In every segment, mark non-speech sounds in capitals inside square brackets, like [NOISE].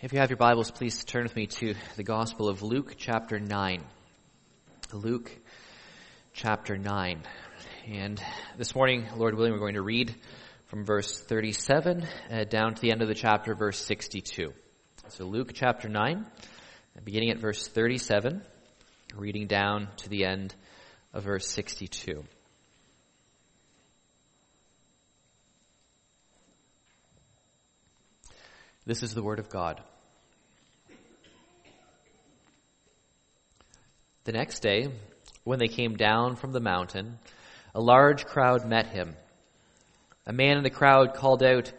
If you have your Bibles, please turn with me to the Gospel of Luke, chapter 9. Luke, chapter 9. And this morning, Lord willing, we're going to read from verse 37 uh, down to the end of the chapter, verse 62. So Luke, chapter 9, beginning at verse 37, reading down to the end of verse 62. This is the Word of God. The next day, when they came down from the mountain, a large crowd met him. A man in the crowd called out,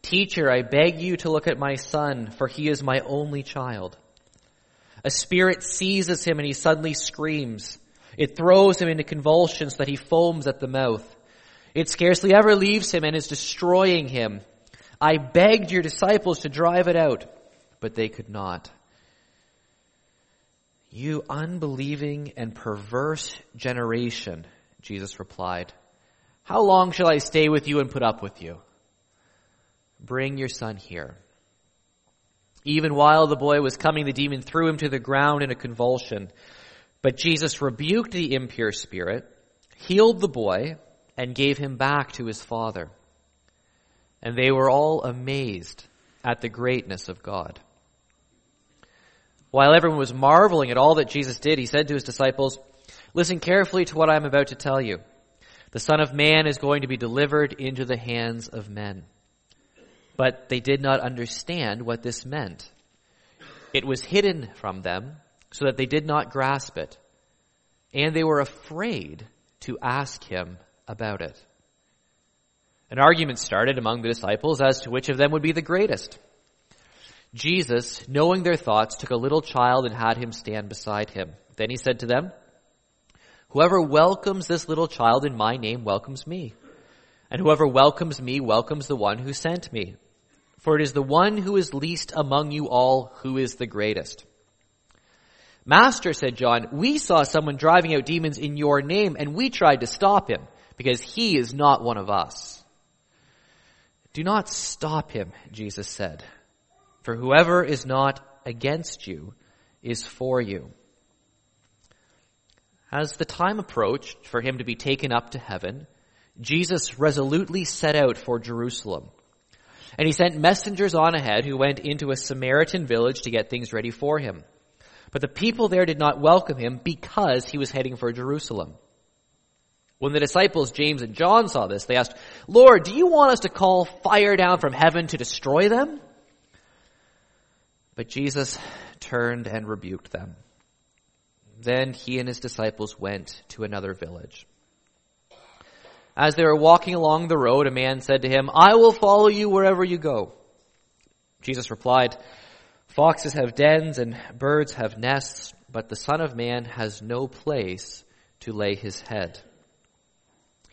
Teacher, I beg you to look at my son, for he is my only child. A spirit seizes him and he suddenly screams. It throws him into convulsions that he foams at the mouth. It scarcely ever leaves him and is destroying him. I begged your disciples to drive it out, but they could not. You unbelieving and perverse generation, Jesus replied, how long shall I stay with you and put up with you? Bring your son here. Even while the boy was coming, the demon threw him to the ground in a convulsion. But Jesus rebuked the impure spirit, healed the boy, and gave him back to his father and they were all amazed at the greatness of God. While everyone was marveling at all that Jesus did, he said to his disciples, Listen carefully to what I am about to tell you. The Son of Man is going to be delivered into the hands of men. But they did not understand what this meant. It was hidden from them so that they did not grasp it. And they were afraid to ask him about it. An argument started among the disciples as to which of them would be the greatest. Jesus, knowing their thoughts, took a little child and had him stand beside him. Then he said to them, Whoever welcomes this little child in my name welcomes me. And whoever welcomes me welcomes the one who sent me. For it is the one who is least among you all who is the greatest. Master, said John, we saw someone driving out demons in your name and we tried to stop him because he is not one of us. Do not stop him, Jesus said, for whoever is not against you is for you. As the time approached for him to be taken up to heaven, Jesus resolutely set out for Jerusalem. And he sent messengers on ahead who went into a Samaritan village to get things ready for him. But the people there did not welcome him because he was heading for Jerusalem. When the disciples James and John saw this, they asked, Lord, do you want us to call fire down from heaven to destroy them? But Jesus turned and rebuked them. Then he and his disciples went to another village. As they were walking along the road, a man said to him, I will follow you wherever you go. Jesus replied, Foxes have dens and birds have nests, but the Son of Man has no place to lay his head.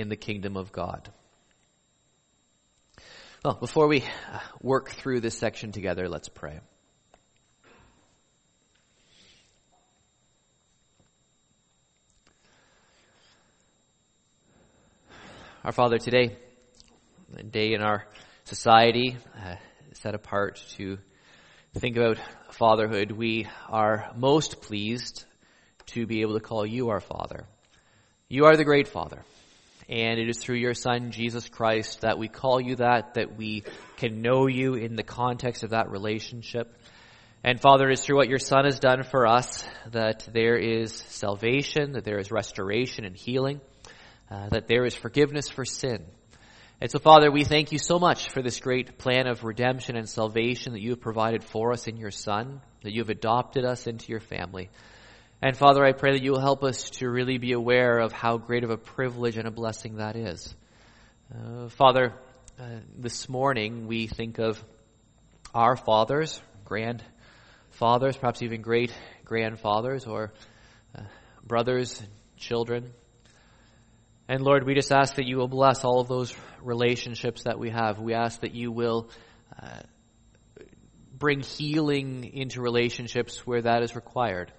in the kingdom of God. Well, before we uh, work through this section together, let's pray. Our Father, today, a day in our society uh, set apart to think about fatherhood, we are most pleased to be able to call you our Father. You are the great Father. And it is through your Son, Jesus Christ, that we call you that, that we can know you in the context of that relationship. And Father, it is through what your Son has done for us that there is salvation, that there is restoration and healing, uh, that there is forgiveness for sin. And so, Father, we thank you so much for this great plan of redemption and salvation that you have provided for us in your Son, that you have adopted us into your family. And Father, I pray that you will help us to really be aware of how great of a privilege and a blessing that is. Uh, Father, uh, this morning we think of our fathers, grandfathers, perhaps even great grandfathers, or uh, brothers, children. And Lord, we just ask that you will bless all of those relationships that we have. We ask that you will uh, bring healing into relationships where that is required.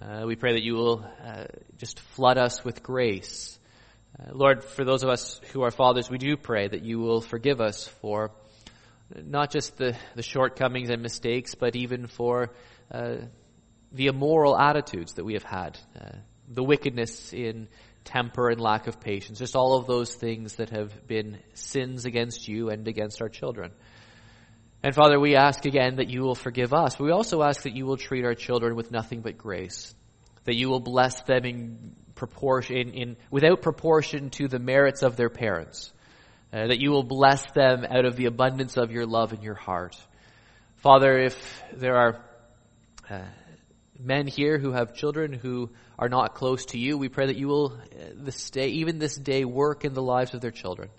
Uh, we pray that you will uh, just flood us with grace. Uh, Lord, for those of us who are fathers, we do pray that you will forgive us for not just the, the shortcomings and mistakes, but even for uh, the immoral attitudes that we have had, uh, the wickedness in temper and lack of patience, just all of those things that have been sins against you and against our children. And Father, we ask again that you will forgive us. We also ask that you will treat our children with nothing but grace. That you will bless them in proportion, in, in without proportion to the merits of their parents. Uh, that you will bless them out of the abundance of your love in your heart. Father, if there are uh, men here who have children who are not close to you, we pray that you will, uh, this day, even this day, work in the lives of their children.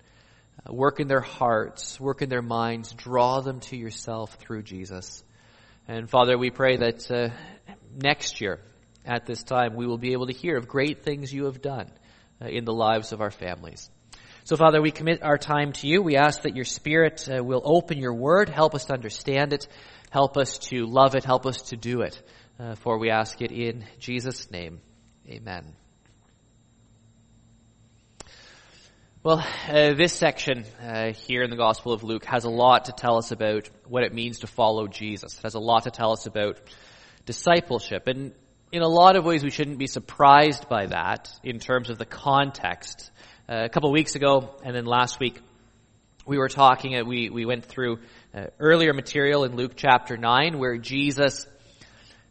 Uh, work in their hearts, work in their minds, draw them to yourself through Jesus. And Father, we pray that uh, next year at this time we will be able to hear of great things you have done uh, in the lives of our families. So Father, we commit our time to you. We ask that your Spirit uh, will open your word, help us to understand it, help us to love it, help us to do it. Uh, for we ask it in Jesus' name. Amen. Well, uh, this section uh, here in the Gospel of Luke has a lot to tell us about what it means to follow Jesus. It has a lot to tell us about discipleship. And in a lot of ways, we shouldn't be surprised by that in terms of the context. Uh, a couple of weeks ago, and then last week, we were talking, uh, we, we went through uh, earlier material in Luke chapter 9 where Jesus,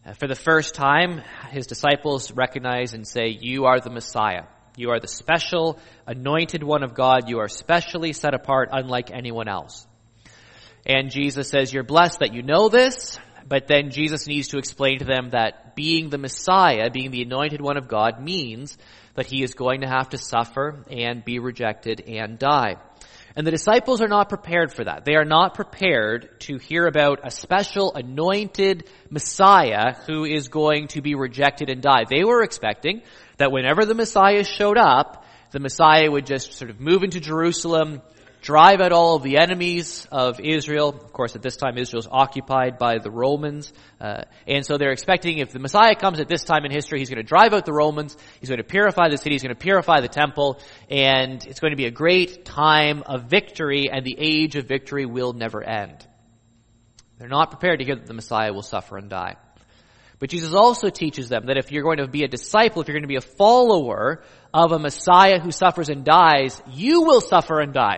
uh, for the first time, his disciples recognize and say, You are the Messiah. You are the special, anointed one of God. You are specially set apart, unlike anyone else. And Jesus says, You're blessed that you know this, but then Jesus needs to explain to them that being the Messiah, being the anointed one of God, means that he is going to have to suffer and be rejected and die. And the disciples are not prepared for that. They are not prepared to hear about a special anointed Messiah who is going to be rejected and die. They were expecting that whenever the Messiah showed up, the Messiah would just sort of move into Jerusalem, drive out all of the enemies of Israel. Of course, at this time, Israel is occupied by the Romans. Uh, and so they're expecting if the Messiah comes at this time in history, he's going to drive out the Romans, he's going to purify the city, he's going to purify the temple, and it's going to be a great time of victory, and the age of victory will never end. They're not prepared to hear that the Messiah will suffer and die. But Jesus also teaches them that if you're going to be a disciple, if you're going to be a follower of a Messiah who suffers and dies, you will suffer and die.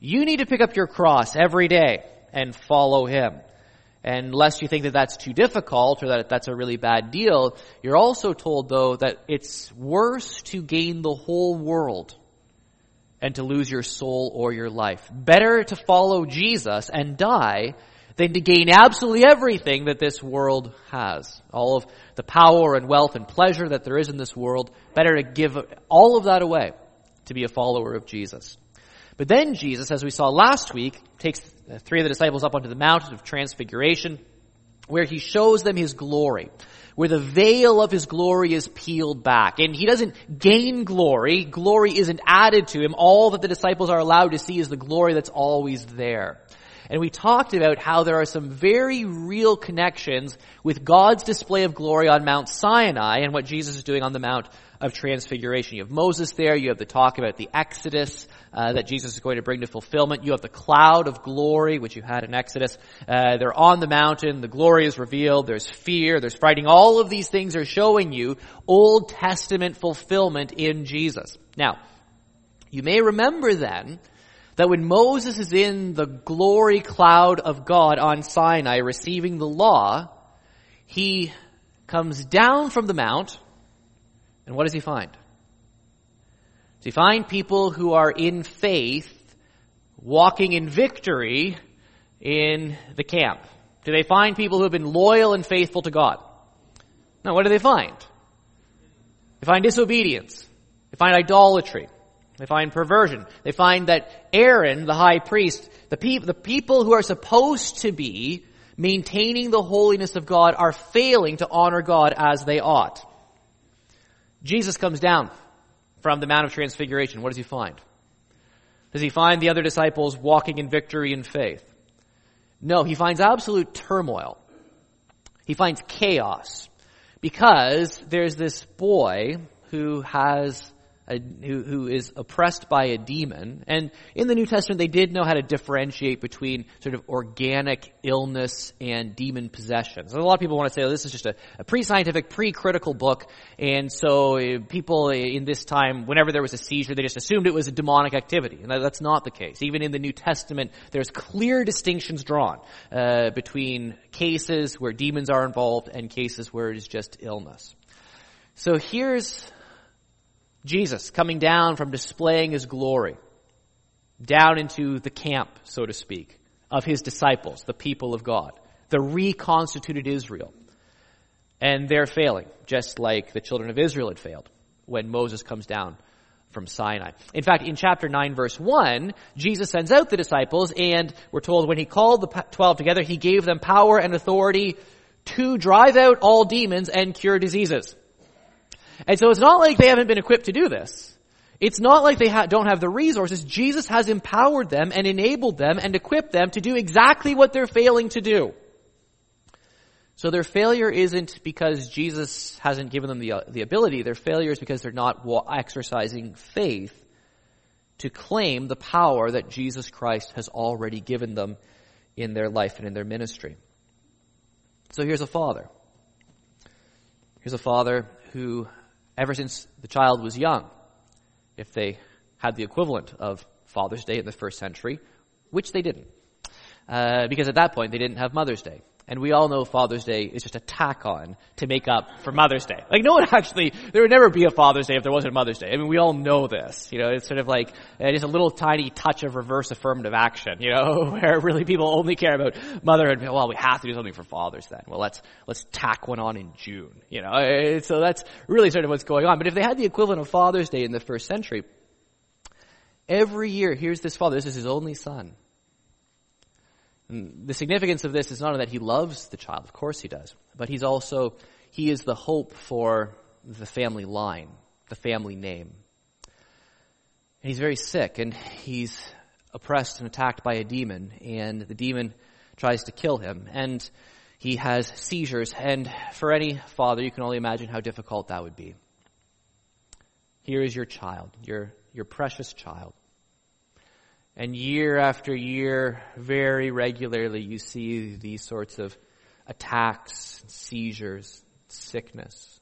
You need to pick up your cross every day and follow him. And lest you think that that's too difficult or that that's a really bad deal, you're also told though that it's worse to gain the whole world and to lose your soul or your life. Better to follow Jesus and die than to gain absolutely everything that this world has. All of the power and wealth and pleasure that there is in this world, better to give all of that away to be a follower of Jesus. But then Jesus, as we saw last week, takes three of the disciples up onto the mountain of transfiguration, where he shows them his glory, where the veil of his glory is peeled back. And he doesn't gain glory. Glory isn't added to him. All that the disciples are allowed to see is the glory that's always there. And we talked about how there are some very real connections with God's display of glory on Mount Sinai and what Jesus is doing on the Mount of Transfiguration. You have Moses there. You have the talk about the Exodus uh, that Jesus is going to bring to fulfillment. You have the cloud of glory, which you had in Exodus. Uh, they're on the mountain. The glory is revealed. There's fear. There's fighting. All of these things are showing you Old Testament fulfillment in Jesus. Now, you may remember then that when Moses is in the glory cloud of God on Sinai receiving the law, he comes down from the mount, and what does he find? Does he find people who are in faith walking in victory in the camp? Do they find people who have been loyal and faithful to God? No, what do they find? They find disobedience. They find idolatry. They find perversion. They find that Aaron, the high priest, the, pe- the people who are supposed to be maintaining the holiness of God are failing to honor God as they ought. Jesus comes down from the Mount of Transfiguration. What does he find? Does he find the other disciples walking in victory and faith? No, he finds absolute turmoil. He finds chaos because there's this boy who has a, who, who is oppressed by a demon. And in the New Testament, they did know how to differentiate between sort of organic illness and demon possession. So a lot of people want to say, oh, this is just a, a pre-scientific, pre-critical book. And so uh, people in this time, whenever there was a seizure, they just assumed it was a demonic activity. And that's not the case. Even in the New Testament, there's clear distinctions drawn uh, between cases where demons are involved and cases where it is just illness. So here's Jesus coming down from displaying his glory down into the camp, so to speak, of his disciples, the people of God, the reconstituted Israel. And they're failing, just like the children of Israel had failed when Moses comes down from Sinai. In fact, in chapter 9 verse 1, Jesus sends out the disciples and we're told when he called the 12 together, he gave them power and authority to drive out all demons and cure diseases. And so it's not like they haven't been equipped to do this. It's not like they ha- don't have the resources. Jesus has empowered them and enabled them and equipped them to do exactly what they're failing to do. So their failure isn't because Jesus hasn't given them the, uh, the ability. Their failure is because they're not wa- exercising faith to claim the power that Jesus Christ has already given them in their life and in their ministry. So here's a father. Here's a father who ever since the child was young. If they had the equivalent of Father's Day in the first century, which they didn't. Uh, because at that point they didn't have Mother's Day. And we all know Father's Day is just a tack on to make up for Mother's Day. Like no one [LAUGHS] actually, there would never be a Father's Day if there wasn't a Mother's Day. I mean, we all know this. You know, it's sort of like, just a little tiny touch of reverse affirmative action, you know, [LAUGHS] where really people only care about motherhood. Well, we have to do something for fathers then. Well, let's, let's tack one on in June, you know. So that's really sort of what's going on. But if they had the equivalent of Father's Day in the first century, every year, here's this father, this is his only son and the significance of this is not only that he loves the child, of course he does, but he's also, he is the hope for the family line, the family name. And he's very sick and he's oppressed and attacked by a demon and the demon tries to kill him and he has seizures and for any father you can only imagine how difficult that would be. Here is your child, your, your precious child. And year after year, very regularly, you see these sorts of attacks, seizures, sickness.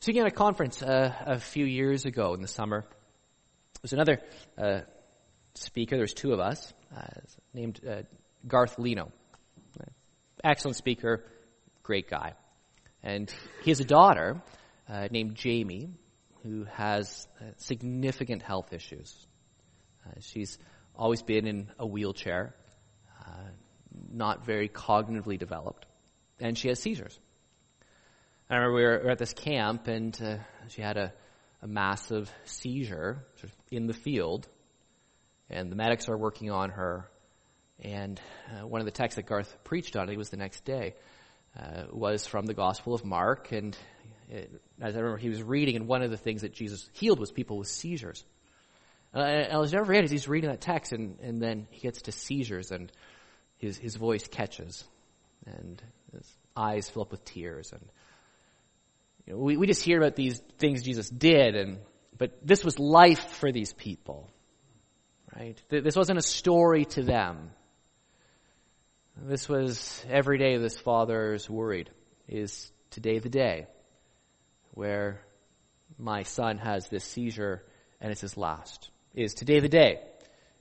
Speaking at a conference uh, a few years ago in the summer, there was another uh, speaker. There's two of us, uh, named uh, Garth Leno. Excellent speaker, great guy. And he has a daughter uh, named Jamie who has uh, significant health issues. she's always been in a wheelchair, uh, not very cognitively developed, and she has seizures. I remember we were, at this camp, and uh, she had a, a massive seizure sort of in the field, and the medics are working on her. And uh, one of the texts that Garth preached on, it was the next day, uh, was from the Gospel of Mark. And it, as I remember, he was reading, and one of the things that Jesus healed was people with seizures. Uh, I was never forget he's reading that text and, and then he gets to seizures and his, his voice catches and his eyes fill up with tears and you know, we, we just hear about these things Jesus did and but this was life for these people. Right? This wasn't a story to them. This was every day this father's worried. Is today the day where my son has this seizure and it's his last? Is today the day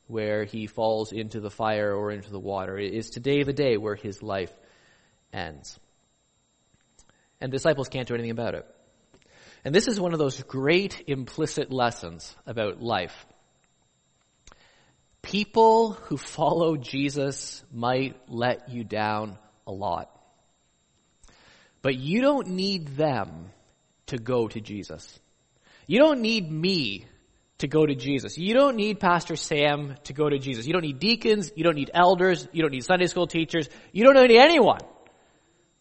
where he falls into the fire or into the water? Is today the day where his life ends? And disciples can't do anything about it. And this is one of those great implicit lessons about life. People who follow Jesus might let you down a lot. But you don't need them to go to Jesus. You don't need me to go to Jesus. You don't need Pastor Sam to go to Jesus. You don't need deacons. You don't need elders. You don't need Sunday school teachers. You don't need anyone.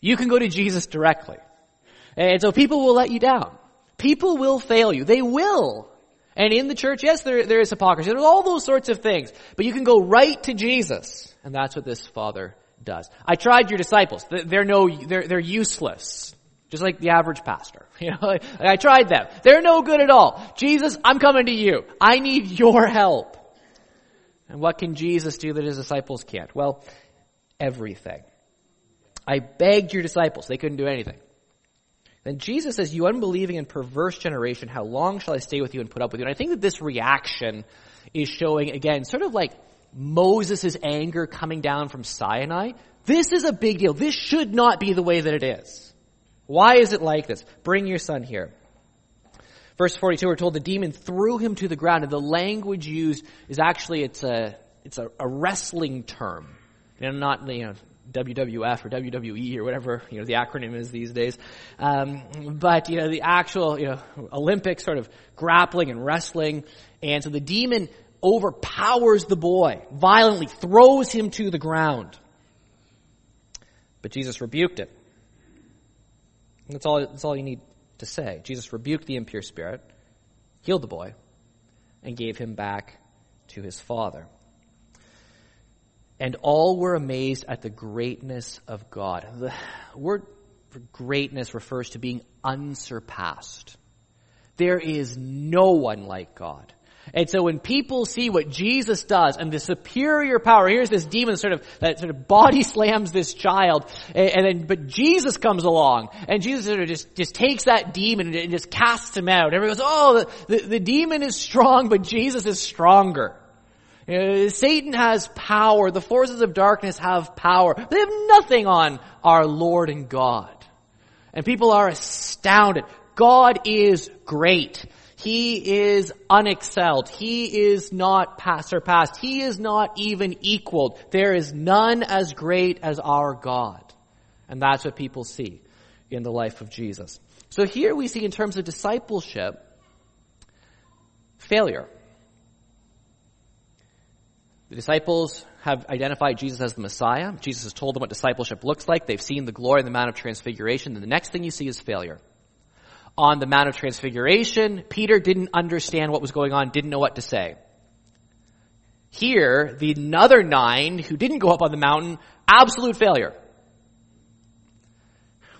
You can go to Jesus directly. And so people will let you down. People will fail you. They will. And in the church, yes, there, there is hypocrisy. There's all those sorts of things. But you can go right to Jesus. And that's what this father does. I tried your disciples. They're no, they're, they're useless. Just like the average pastor. [LAUGHS] You know, I tried them. They're no good at all. Jesus, I'm coming to you. I need your help. And what can Jesus do that his disciples can't? Well, everything. I begged your disciples. They couldn't do anything. Then Jesus says, you unbelieving and perverse generation, how long shall I stay with you and put up with you? And I think that this reaction is showing, again, sort of like Moses' anger coming down from Sinai. This is a big deal. This should not be the way that it is. Why is it like this? Bring your son here. Verse 42, we're told the demon threw him to the ground, and the language used is actually, it's a, it's a, a wrestling term. You know, not, you know, WWF or WWE or whatever, you know, the acronym is these days. Um, but, you know, the actual, you know, Olympic sort of grappling and wrestling. And so the demon overpowers the boy, violently throws him to the ground. But Jesus rebuked it. That's all, that's all you need to say. Jesus rebuked the impure spirit, healed the boy, and gave him back to his father. And all were amazed at the greatness of God. The word for greatness refers to being unsurpassed. There is no one like God. And so when people see what Jesus does and the superior power, here's this demon sort of, that sort of body [LAUGHS] slams this child, and, and then, but Jesus comes along, and Jesus sort of just, just takes that demon and just casts him out. Everyone goes, oh, the, the, the demon is strong, but Jesus is stronger. Satan has power. The forces of darkness have power. They have nothing on our Lord and God. And people are astounded. God is great. He is unexcelled. He is not surpassed. He is not even equaled. There is none as great as our God. And that's what people see in the life of Jesus. So here we see in terms of discipleship, failure. The disciples have identified Jesus as the Messiah. Jesus has told them what discipleship looks like. They've seen the glory in the Mount of Transfiguration. And the next thing you see is failure. On the Mount of Transfiguration, Peter didn't understand what was going on, didn't know what to say. Here, the other nine who didn't go up on the mountain, absolute failure.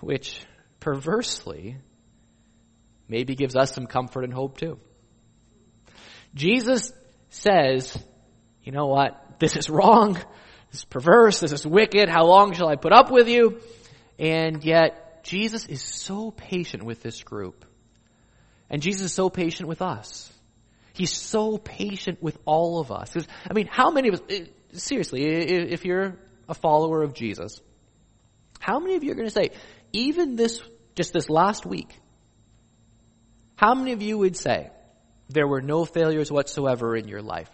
Which, perversely, maybe gives us some comfort and hope too. Jesus says you know what? This is wrong. This is perverse. This is wicked. How long shall I put up with you? And yet, Jesus is so patient with this group. And Jesus is so patient with us. He's so patient with all of us. I mean, how many of us, eh, seriously, if you're a follower of Jesus, how many of you are going to say, even this, just this last week, how many of you would say, there were no failures whatsoever in your life?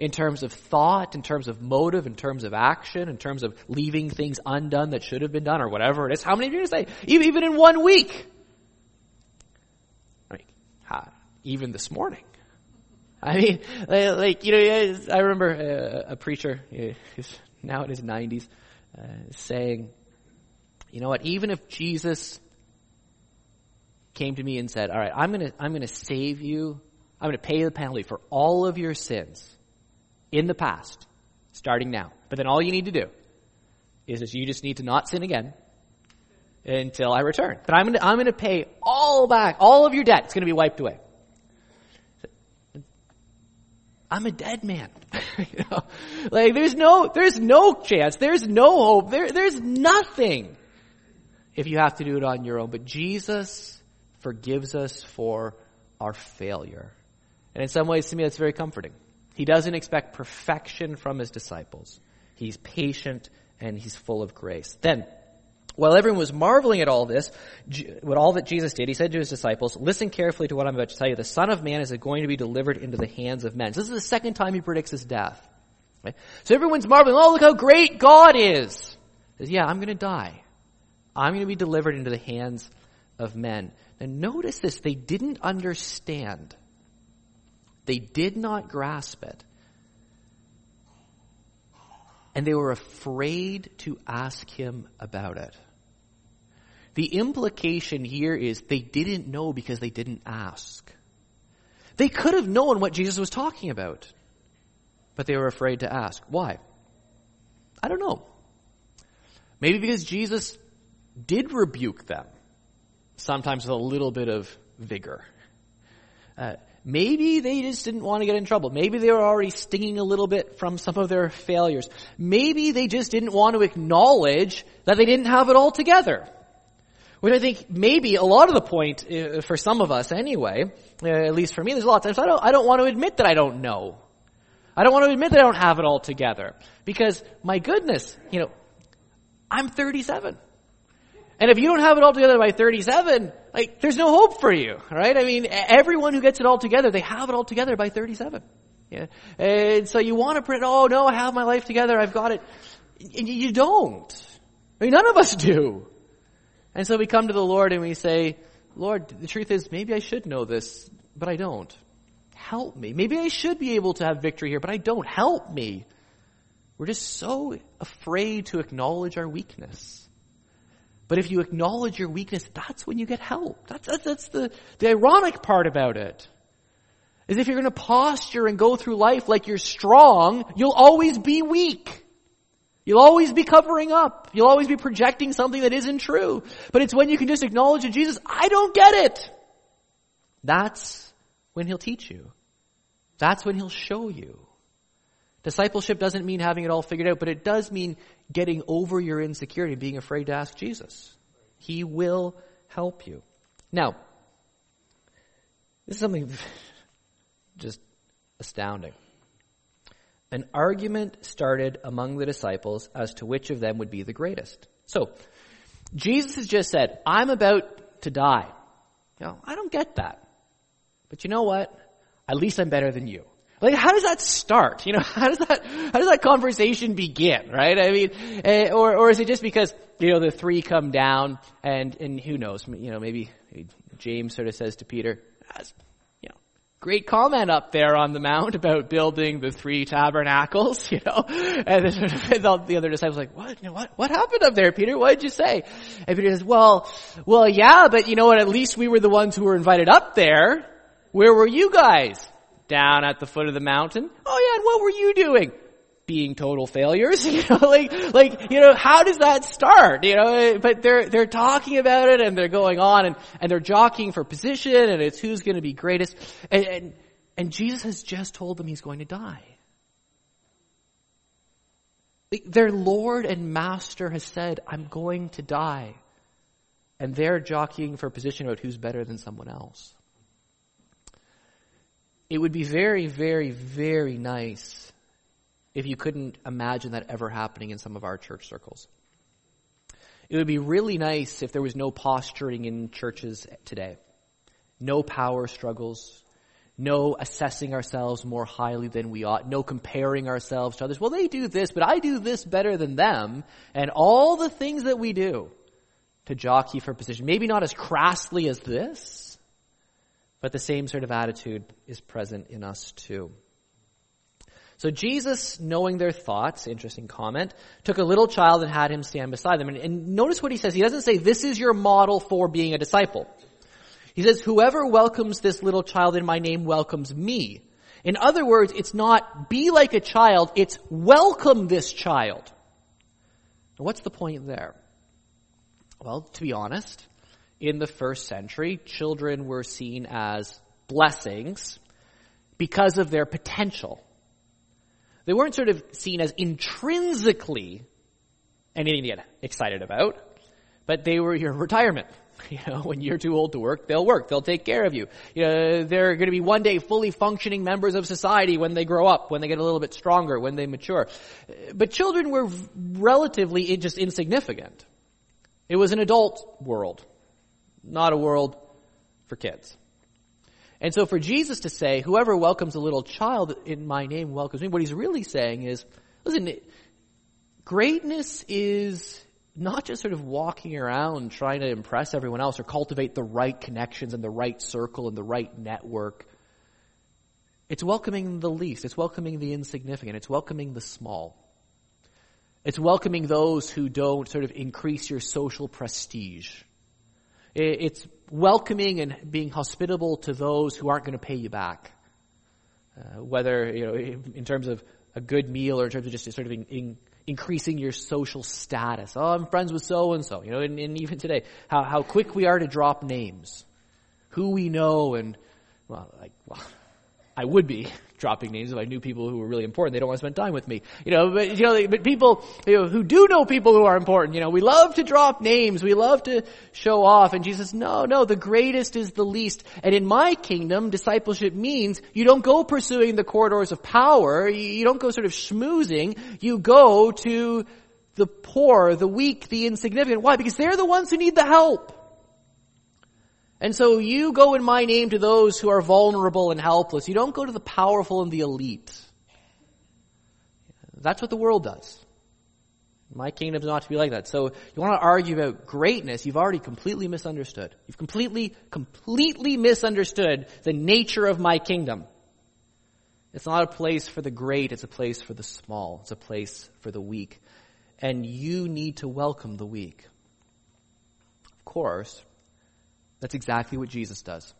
In terms of thought, in terms of motive, in terms of action, in terms of leaving things undone that should have been done or whatever it is. How many of you say, even in one week? I mean, even this morning. I mean, like, you know, I remember a, a preacher, who's [LAUGHS] now in his 90s, uh, saying, you know what, even if Jesus came to me and said, all right, I'm gonna, I'm gonna save you, I'm gonna pay the penalty for all of your sins, in the past, starting now. But then all you need to do is that you just need to not sin again until I return. But I'm going to, I'm going to pay all back, all of your debt. It's going to be wiped away. I'm a dead man. [LAUGHS] you know? Like there's no, there's no chance. There's no hope. There, there's nothing if you have to do it on your own. But Jesus forgives us for our failure. And in some ways, to me, that's very comforting. He doesn't expect perfection from his disciples. He's patient and he's full of grace. Then, while everyone was marveling at all this, what all that Jesus did, he said to his disciples, listen carefully to what I'm about to tell you. The Son of Man is going to be delivered into the hands of men. So this is the second time he predicts his death. Right? So everyone's marveling, oh, look how great God is. He says, yeah, I'm going to die. I'm going to be delivered into the hands of men. And notice this, they didn't understand They did not grasp it. And they were afraid to ask him about it. The implication here is they didn't know because they didn't ask. They could have known what Jesus was talking about, but they were afraid to ask. Why? I don't know. Maybe because Jesus did rebuke them, sometimes with a little bit of vigor. Uh, maybe they just didn't want to get in trouble. Maybe they were already stinging a little bit from some of their failures. Maybe they just didn't want to acknowledge that they didn't have it all together. Which I think maybe a lot of the point uh, for some of us anyway, uh, at least for me, there's a lot of times I don't, I don't want to admit that I don't know. I don't want to admit that I don't have it all together. Because, my goodness, you know, I'm 37. And if you don't have it all together by 37, like, there's no hope for you, right? I mean, everyone who gets it all together, they have it all together by 37. Yeah. And so you want to print, oh no, I have my life together, I've got it. And you don't. I mean, none of us do. And so we come to the Lord and we say, Lord, the truth is, maybe I should know this, but I don't. Help me. Maybe I should be able to have victory here, but I don't. Help me. We're just so afraid to acknowledge our weakness. But if you acknowledge your weakness, that's when you get help. That's, that's, that's the, the ironic part about it. Is if you're going to posture and go through life like you're strong, you'll always be weak. You'll always be covering up. You'll always be projecting something that isn't true. But it's when you can just acknowledge that Jesus, I don't get it. That's when He'll teach you. That's when He'll show you. Discipleship doesn't mean having it all figured out, but it does mean getting over your insecurity and being afraid to ask Jesus. He will help you. Now, this is something [LAUGHS] just astounding. An argument started among the disciples as to which of them would be the greatest. So, Jesus has just said, I'm about to die. You know, I don't get that. But you know what? At least I'm better than you. Like, how does that start? You know, [LAUGHS] how does that, how does that conversation begin, right? I mean, uh, or, or is it just because, you know, the three come down and, and who knows, you know, maybe James sort of says to Peter, you know, great comment up there on the mount about building the three tabernacles, [LAUGHS] you know. And then [LAUGHS] sort of, the other disciples like, what, what, what happened up there, Peter? What did you say? And Peter says, well, well, yeah, but you know what? At least we were the ones who were invited up there. Where were you guys? Down at the foot of the mountain. Oh yeah, and what were you doing? being total failures, [LAUGHS] you know, like, like, you know, how does that start, you know, but they're, they're talking about it and they're going on and, and they're jockeying for position and it's who's going to be greatest. And, and, and Jesus has just told them he's going to die. Their Lord and Master has said, I'm going to die. And they're jockeying for position about who's better than someone else. It would be very, very, very nice if you couldn't imagine that ever happening in some of our church circles. It would be really nice if there was no posturing in churches today. No power struggles. No assessing ourselves more highly than we ought. No comparing ourselves to others. Well, they do this, but I do this better than them. And all the things that we do to jockey for position. Maybe not as crassly as this, but the same sort of attitude is present in us too. So Jesus, knowing their thoughts, interesting comment, took a little child and had him stand beside them. And, and, notice what he says. He doesn't say, this is your model for being a disciple. He says, whoever welcomes this little child in my name welcomes me. In other words, it's not be like a child, it's welcome this child. what's the point there? Well, to be honest, in the first century, children were seen as blessings because of their potential. They weren't sort of seen as intrinsically anything to get excited about, but they were your retirement. [LAUGHS] You know, when you're too old to work, they'll work. They'll take care of you. You know, they're going to be one day fully functioning members of society when they grow up, when they get a little bit stronger, when they mature. But children were relatively just insignificant. It was an adult world, not a world for kids. And so for Jesus to say, whoever welcomes a little child in my name welcomes me, what he's really saying is, listen, greatness is not just sort of walking around trying to impress everyone else or cultivate the right connections and the right circle and the right network. It's welcoming the least. It's welcoming the insignificant. It's welcoming the small. It's welcoming those who don't sort of increase your social prestige. It's welcoming and being hospitable to those who aren't going to pay you back. Uh, whether, you know, in terms of a good meal or in terms of just sort of in, in increasing your social status. Oh, I'm friends with so and so, you know, and, and even today, how, how quick we are to drop names. Who we know and, well, like, well, I would be dropping names if I knew people who were really important. They don't want to spend time with me. You know, but, you know, but people you know, who do know people who are important, you know, we love to drop names. We love to show off. And Jesus, no, no, the greatest is the least. And in my kingdom, discipleship means you don't go pursuing the corridors of power. You don't go sort of schmoozing. You go to the poor, the weak, the insignificant. Why? Because they're the ones who need the help. And so you go in my name to those who are vulnerable and helpless. You don't go to the powerful and the elite. That's what the world does. My kingdom's not to be like that. So you want to argue about greatness, you've already completely misunderstood. You've completely, completely misunderstood the nature of my kingdom. It's not a place for the great, it's a place for the small. It's a place for the weak. And you need to welcome the weak. Of course, that's exactly what Jesus does.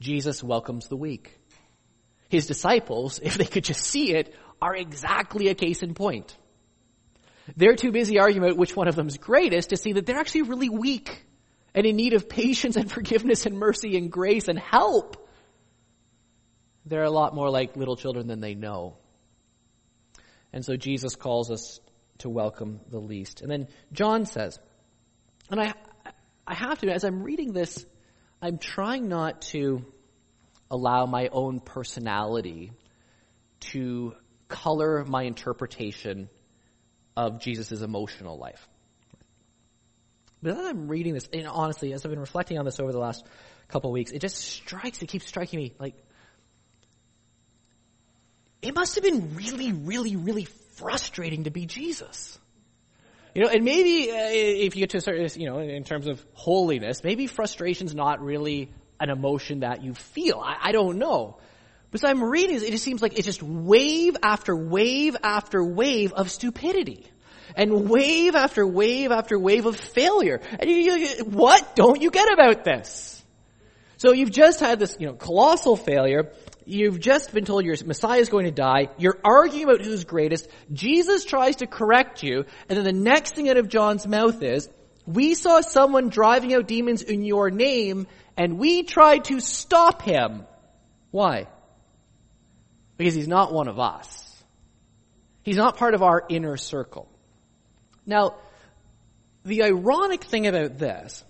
Jesus welcomes the weak. His disciples, if they could just see it, are exactly a case in point. They're too busy arguing which one of them is greatest to see that they're actually really weak and in need of patience and forgiveness and mercy and grace and help. They're a lot more like little children than they know. And so Jesus calls us to welcome the least. And then John says, and I, I have to, as I'm reading this, I'm trying not to allow my own personality to color my interpretation of Jesus' emotional life. But as I'm reading this, and honestly, as I've been reflecting on this over the last couple of weeks, it just strikes, it keeps striking me like, it must have been really, really, really frustrating to be Jesus. You know, and maybe uh, if you get to a certain, you know, in terms of holiness, maybe frustration's not really an emotion that you feel. I, I don't know. But so I'm reading, it just seems like it's just wave after wave after wave of stupidity. And wave after wave after wave of failure. And you, you, what don't you get about this? So you've just had this, you know, colossal failure. You've just been told your Messiah is going to die. You're arguing about who's greatest. Jesus tries to correct you. And then the next thing out of John's mouth is, we saw someone driving out demons in your name and we tried to stop him. Why? Because he's not one of us. He's not part of our inner circle. Now, the ironic thing about this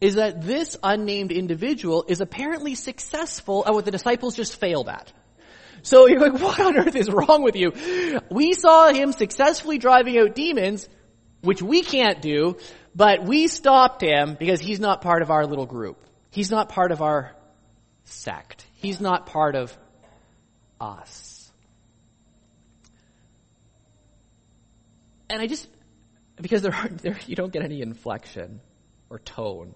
is that this unnamed individual is apparently successful at what the disciples just failed at. So [LAUGHS] you're like, what on earth is wrong with you? We saw him successfully driving out demons, which we can't do, but we stopped him because he's not part of our little group. He's not part of our sect. He's not part of us. And I just, because there, are, [LAUGHS] there you don't get any inflection or tone.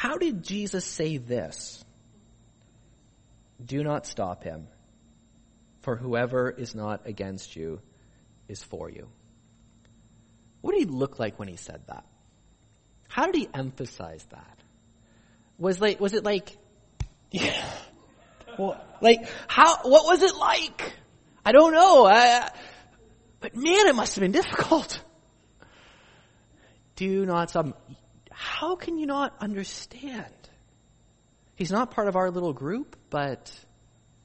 How did Jesus say this? Do not stop him, for whoever is not against you is for you. What did he look like when he said that? How did he emphasize that? Was like was it like yeah, well, like how what was it like? I don't know. I, but man, it must have been difficult. Do not stop how can you not understand? He's not part of our little group, but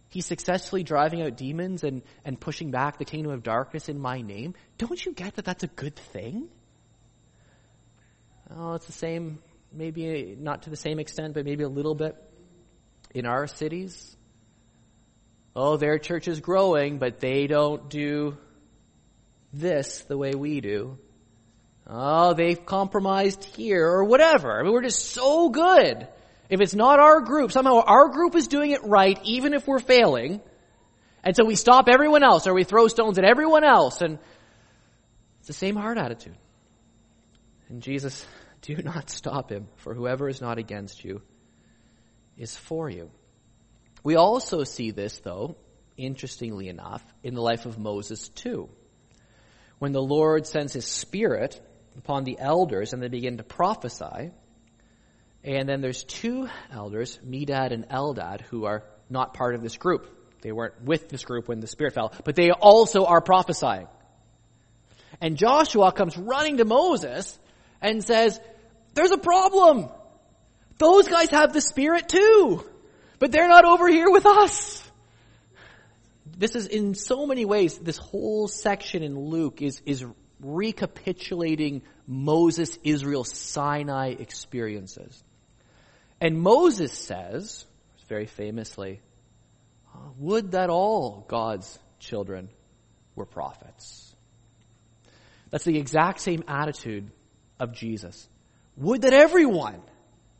he's successfully driving out demons and, and pushing back the kingdom of darkness in my name. Don't you get that that's a good thing? Oh, it's the same, maybe not to the same extent, but maybe a little bit in our cities. Oh, their church is growing, but they don't do this the way we do. Oh, they've compromised here or whatever. I mean, we're just so good. If it's not our group, somehow our group is doing it right, even if we're failing. And so we stop everyone else or we throw stones at everyone else. And it's the same heart attitude. And Jesus, do [LAUGHS] not stop him, for whoever is not against you is for you. We also see this, though, interestingly enough, in the life of Moses too. When the Lord sends his spirit upon the elders and they begin to prophesy, and then there's two elders, Medad and Eldad, who are not part of this group. They weren't with this group when the Spirit fell, but they also are prophesying. And Joshua comes running to Moses and says, there's a problem. Those guys have the Spirit too, but they're not over here with us. This is in so many ways, this whole section in Luke is, is recapitulating Moses, Israel, Sinai experiences. And Moses says, very famously, would that all God's children were prophets. That's the exact same attitude of Jesus. Would that everyone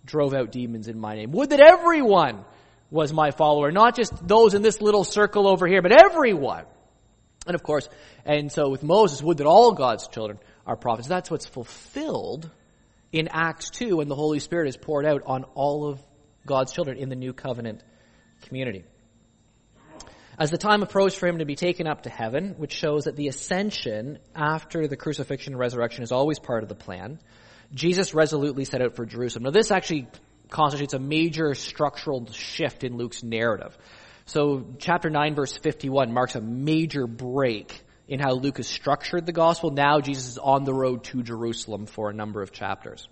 drove out demons in my name. Would that everyone was my follower, not just those in this little circle over here, but everyone. And of course, and so with Moses, would that all God's children are prophets. That's what's fulfilled in Acts 2 when the Holy Spirit is poured out on all of God's children in the new covenant community. As the time approached for him to be taken up to heaven, which shows that the ascension after the crucifixion and resurrection is always part of the plan, Jesus resolutely set out for Jerusalem. Now this actually constitutes a major structural shift in Luke's narrative. So chapter 9 verse 51 marks a major break in how Luke has structured the gospel. Now Jesus is on the road to Jerusalem for a number of chapters.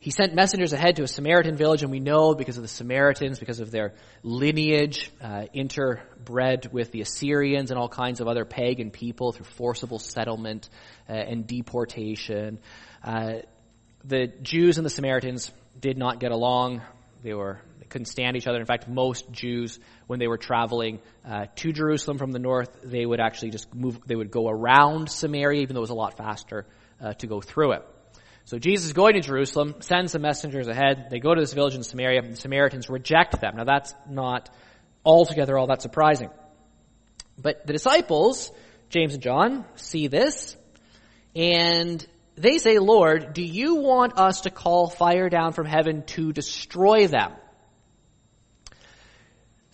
He sent messengers ahead to a Samaritan village, and we know because of the Samaritans, because of their lineage, uh, interbred with the Assyrians and all kinds of other pagan people through forcible settlement uh, and deportation. Uh, the Jews and the Samaritans did not get along. They were couldn't stand each other. In fact, most Jews, when they were traveling uh, to Jerusalem from the north, they would actually just move. They would go around Samaria, even though it was a lot faster uh, to go through it. So Jesus is going to Jerusalem, sends some messengers ahead. They go to this village in Samaria. The Samaritans reject them. Now that's not altogether all that surprising. But the disciples, James and John, see this, and they say, Lord, do you want us to call fire down from heaven to destroy them?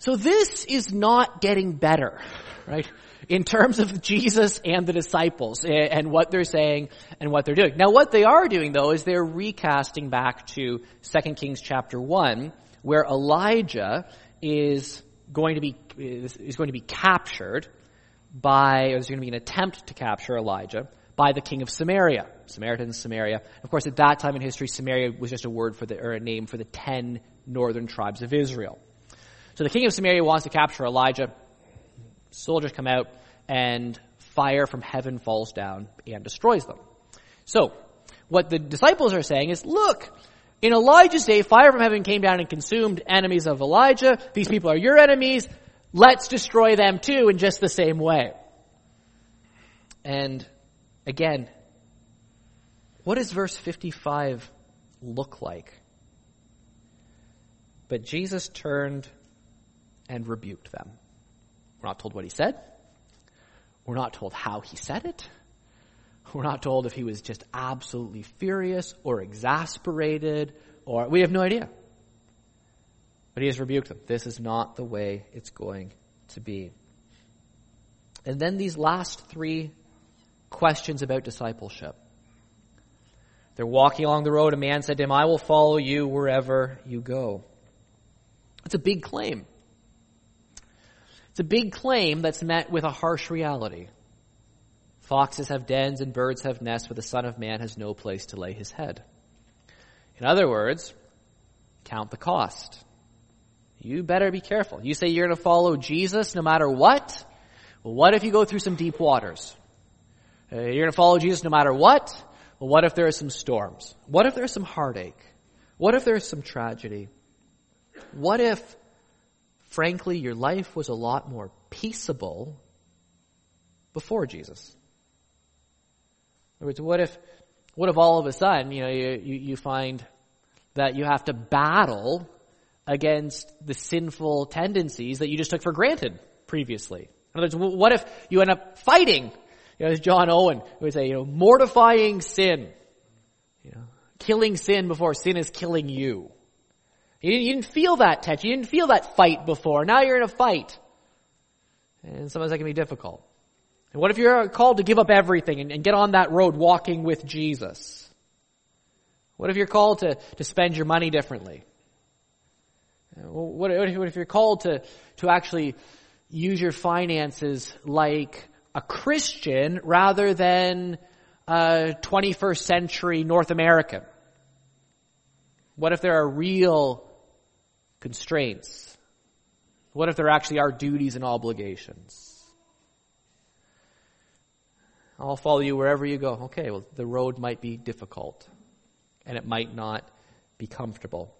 So this is not getting better, right? in terms of Jesus and the disciples eh, and what they're saying and what they're doing. Now what they are doing though is they're recasting back to 2 Kings chapter 1 where Elijah is going to be, is going to be captured by, there's going to be an attempt to capture Elijah by the king of Samaria. Samaritans, Samaria. Of course, at that time in history, Samaria was just a word for the, or a name for the ten northern tribes of Israel. So the king of Samaria wants to capture Elijah. Soldiers come out and fire from heaven falls down and destroys them. So, what the disciples are saying is, look, in Elijah's day, fire from heaven came down and consumed enemies of Elijah. These people are your enemies. Let's destroy them too in just the same way. And again, what does verse 55 look like? But Jesus turned and rebuked them. We're not told what he said. We're not told how he said it. We're not told if he was just absolutely furious or exasperated or we have no idea. But he has rebuked them. This is not the way it's going to be. And then these last three questions about discipleship. They're walking along the road. A man said to him, I will follow you wherever you go. It's a big claim. It's a big claim that's met with a harsh reality. Foxes have dens and birds have nests, but the Son of Man has no place to lay his head. In other words, count the cost. You better be careful. You say you're going to follow Jesus no matter what? Well, what if you go through some deep waters? Uh, you're going to follow Jesus no matter what? Well, what if there are some storms? What if there's some heartache? What if there's some tragedy? What if frankly, your life was a lot more peaceable before Jesus. In other words, what if, what if all of a sudden, you know, you, you, you find that you have to battle against the sinful tendencies that you just took for granted previously? In other words, what if you end up fighting, you know, as John Owen would say, you know, mortifying sin, you know, killing sin before sin is killing you. You didn't, you didn't feel that tension. You didn't feel that fight before. Now you're in a fight. And sometimes that can be difficult. And what if you're called to give up everything and, and get on that road walking with Jesus? What if you're called to, to spend your money differently? What, what if you're called to, to actually use your finances like a Christian rather than a 21st century North American? What if there are real constraints? What if there actually are duties and obligations? I'll follow you wherever you go. Okay, well, the road might be difficult and it might not be comfortable.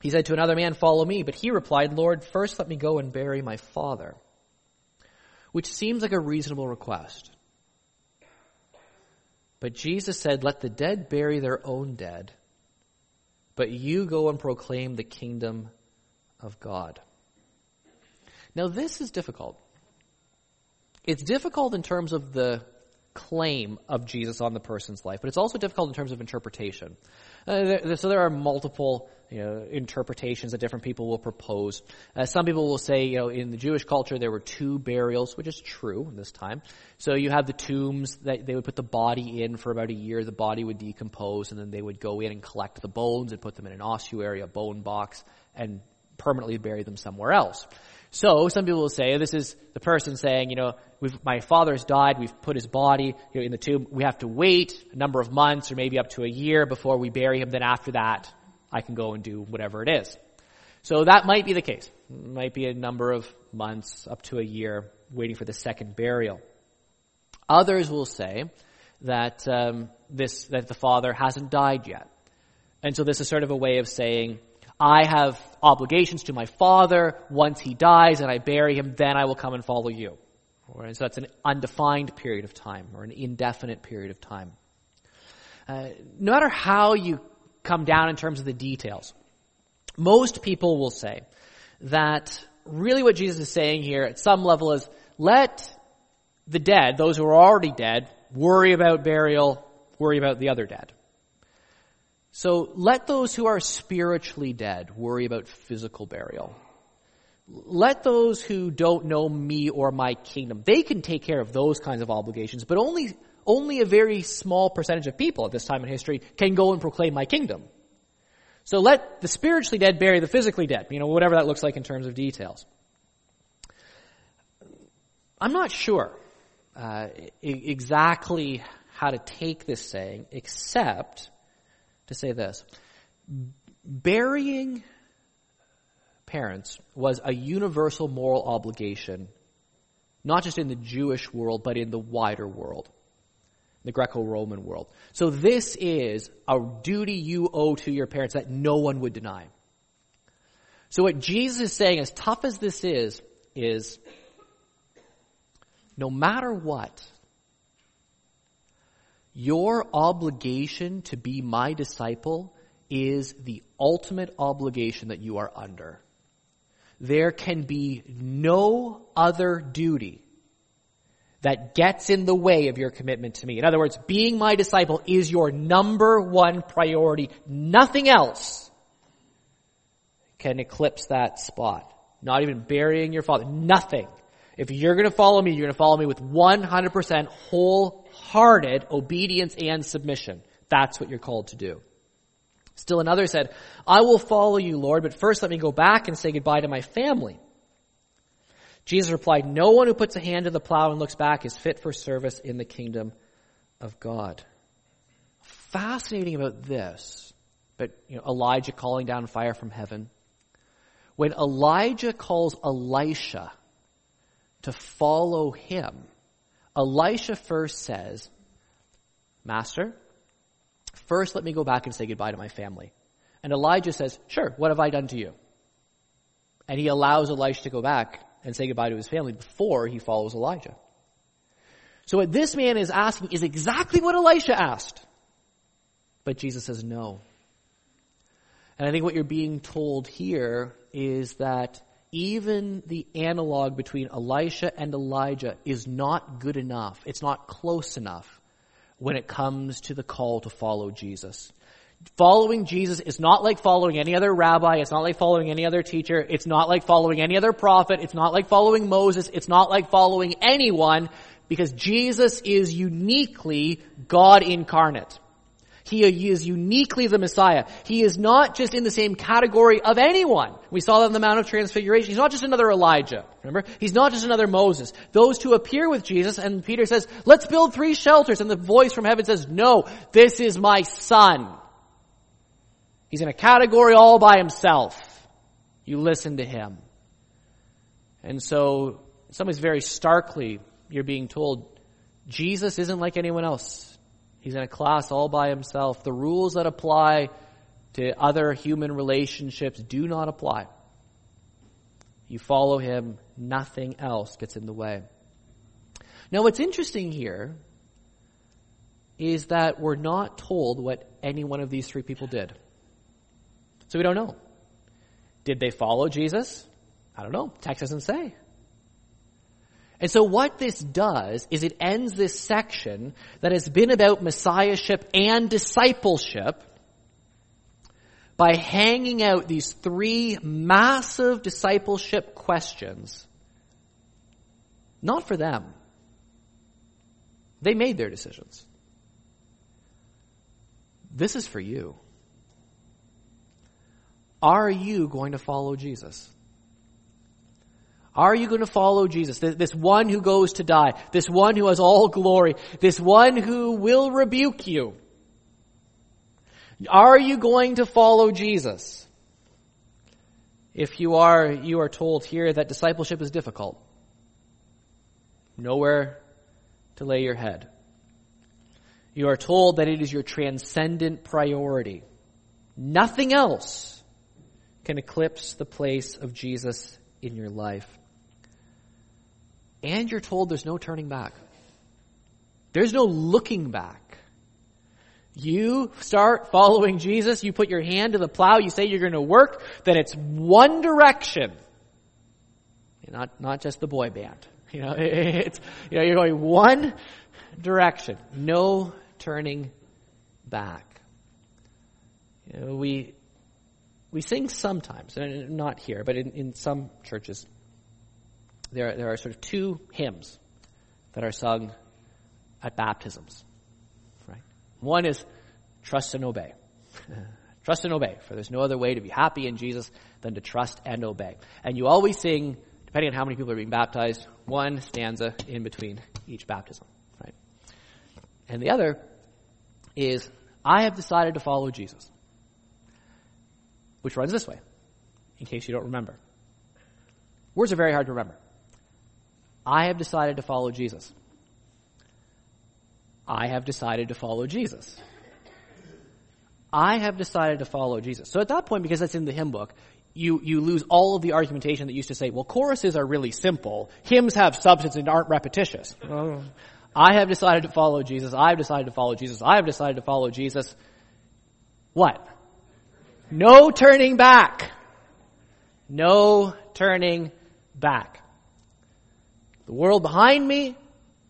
He said to another man, Follow me. But he replied, Lord, first let me go and bury my father. Which seems like a reasonable request. But Jesus said, Let the dead bury their own dead, but you go and proclaim the kingdom of God. Now, this is difficult. It's difficult in terms of the claim of Jesus on the person's life, but it's also difficult in terms of interpretation. Uh, so there are multiple you know, interpretations that different people will propose. Uh, some people will say, you know, in the Jewish culture there were two burials, which is true this time. So you have the tombs that they would put the body in for about a year. The body would decompose, and then they would go in and collect the bones and put them in an ossuary, a bone box, and permanently bury them somewhere else. So some people will say this is the person saying, you know, my father's died, we've put his body you know, in the tomb. We have to wait a number of months or maybe up to a year before we bury him. Then after that, I can go and do whatever it is. So that might be the case. It might be a number of months up to a year waiting for the second burial. Others will say that um, this that the father hasn't died yet, and so this is sort of a way of saying I have obligations to my father. Once he dies and I bury him, then I will come and follow you. And so that's an undefined period of time or an indefinite period of time. Uh, no matter how you come down in terms of the details, most people will say that really what Jesus is saying here at some level is let the dead, those who are already dead, worry about burial, worry about the other dead. So let those who are spiritually dead worry about physical burial. Let those who don't know me or my kingdom, they can take care of those kinds of obligations, but only, only a very small percentage of people at this time in history can go and proclaim my kingdom. So let the spiritually dead bury the physically dead, you know, whatever that looks like in terms of details. I'm not sure uh, exactly how to take this saying, except to say this. Burying parents was a universal moral obligation, not just in the Jewish world, but in the wider world, the Greco-Roman world. So this is a duty you owe to your parents that no one would deny. So what Jesus is saying, as tough as this is, is no matter what, your obligation to be my disciple is the ultimate obligation that you are under. There can be no other duty that gets in the way of your commitment to me. In other words, being my disciple is your number one priority. Nothing else can eclipse that spot. Not even burying your father. Nothing. If you're going to follow me, you're going to follow me with 100% wholehearted obedience and submission. That's what you're called to do. Still another said, I will follow you, Lord, but first let me go back and say goodbye to my family. Jesus replied, No one who puts a hand to the plow and looks back is fit for service in the kingdom of God. Fascinating about this, but you know, Elijah calling down fire from heaven. When Elijah calls Elisha to follow him, Elisha first says, Master, first let me go back and say goodbye to my family. And Elijah says, Sure, what have I done to you? And he allows Elisha to go back and say goodbye to his family before he follows Elijah. So what this man is asking is exactly what Elisha asked. But Jesus says no. And I think what you're being told here is that even the analog between Elisha and Elijah is not good enough. It's not close enough when it comes to the call to follow Jesus. Following Jesus is not like following any other rabbi. It's not like following any other teacher. It's not like following any other prophet. It's not like following Moses. It's not like following anyone because Jesus is uniquely God incarnate. He is uniquely the Messiah. He is not just in the same category of anyone. We saw that on the Mount of Transfiguration. He's not just another Elijah. Remember? He's not just another Moses. Those two appear with Jesus and Peter says, let's build three shelters. And the voice from heaven says, no, this is my son. He's in a category all by himself. You listen to him. And so, in some ways very starkly, you're being told, Jesus isn't like anyone else. He's in a class all by himself. The rules that apply to other human relationships do not apply. You follow him, nothing else gets in the way. Now, what's interesting here is that we're not told what any one of these three people did. So we don't know. Did they follow Jesus? I don't know. Text doesn't say. And so what this does is it ends this section that has been about messiahship and discipleship by hanging out these three massive discipleship questions. Not for them. They made their decisions. This is for you. Are you going to follow Jesus? Are you going to follow Jesus? This one who goes to die. This one who has all glory. This one who will rebuke you. Are you going to follow Jesus? If you are, you are told here that discipleship is difficult. Nowhere to lay your head. You are told that it is your transcendent priority. Nothing else can eclipse the place of Jesus in your life and you're told there's no turning back. There's no looking back. You start following Jesus, you put your hand to the plow, you say you're going to work, then it's one direction. Not, not just the boy band. [LAUGHS] You know, it's, you know, you're going one direction. No turning back. You know, we, we sing sometimes, not here, but in, in some churches, there, there are sort of two hymns that are sung at baptisms. Right? One is trust and obey. [LAUGHS] trust and obey, for there's no other way to be happy in Jesus than to trust and obey. And you always sing, depending on how many people are being baptized, one stanza in between each baptism. Right? And the other is, I have decided to follow Jesus. Which runs this way, in case you don't remember. Words are very hard to remember. I have decided to follow Jesus. I have decided to follow Jesus. I have decided to follow Jesus. So at that point, because that's in the hymn book, you, you lose all of the argumentation that used to say, well, choruses are really simple. Hymns have substance and aren't repetitious. I have decided to follow Jesus. I have decided to follow Jesus. I have decided to follow Jesus. What? No turning back. No turning back. The world behind me,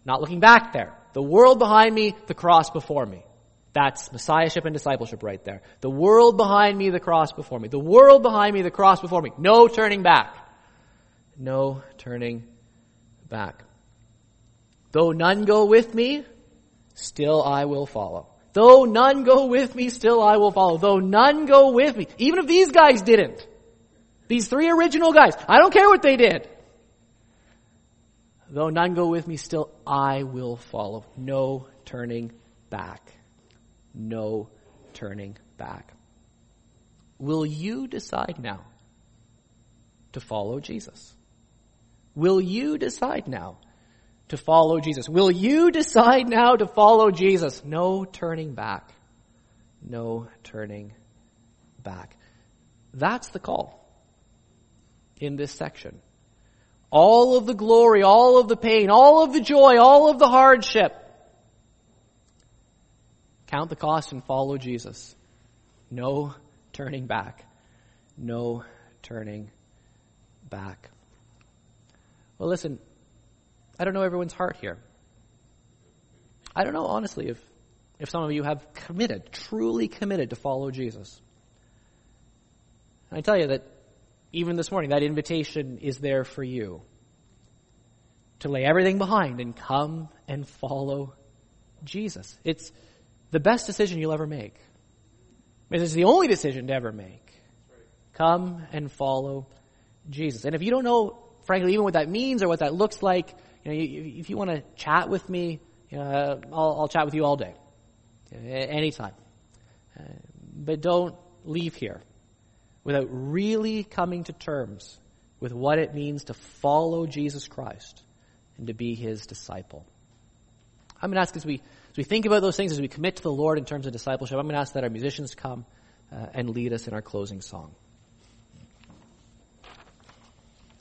not looking back there. The world behind me, the cross before me. That's messiahship and discipleship right there. The world behind me, the cross before me. The world behind me, the cross before me. No turning back. No turning back. Though none go with me, still I will follow. Though none go with me, still I will follow. Though none go with me, even if these guys didn't. These three original guys, I don't care what they did. Though none go with me, still I will follow. No turning back. No turning back. Will you decide now to follow Jesus? Will you decide now to follow Jesus? Will you decide now to follow Jesus? No turning back. No turning back. That's the call in this section all of the glory, all of the pain, all of the joy, all of the hardship. Count the cost and follow Jesus. No turning back. No turning back. Well, listen, I don't know everyone's heart here. I don't know, honestly, if if some of you have committed, truly committed to follow Jesus. I tell you that even this morning, that invitation is there for you to lay everything behind and come and follow Jesus. It's the best decision you'll ever make. It's the only decision to ever make. Come and follow Jesus. And if you don't know, frankly, even what that means or what that looks like, you know, if you want to chat with me, you know, I'll, I'll, chat with you all day, anytime. Uh, but don't leave here without really coming to terms with what it means to follow Jesus Christ and to be his disciple. I'm going to ask as we, as we think about those things, as we commit to the Lord in terms of discipleship, I'm going to ask that our musicians come uh, and lead us in our closing song.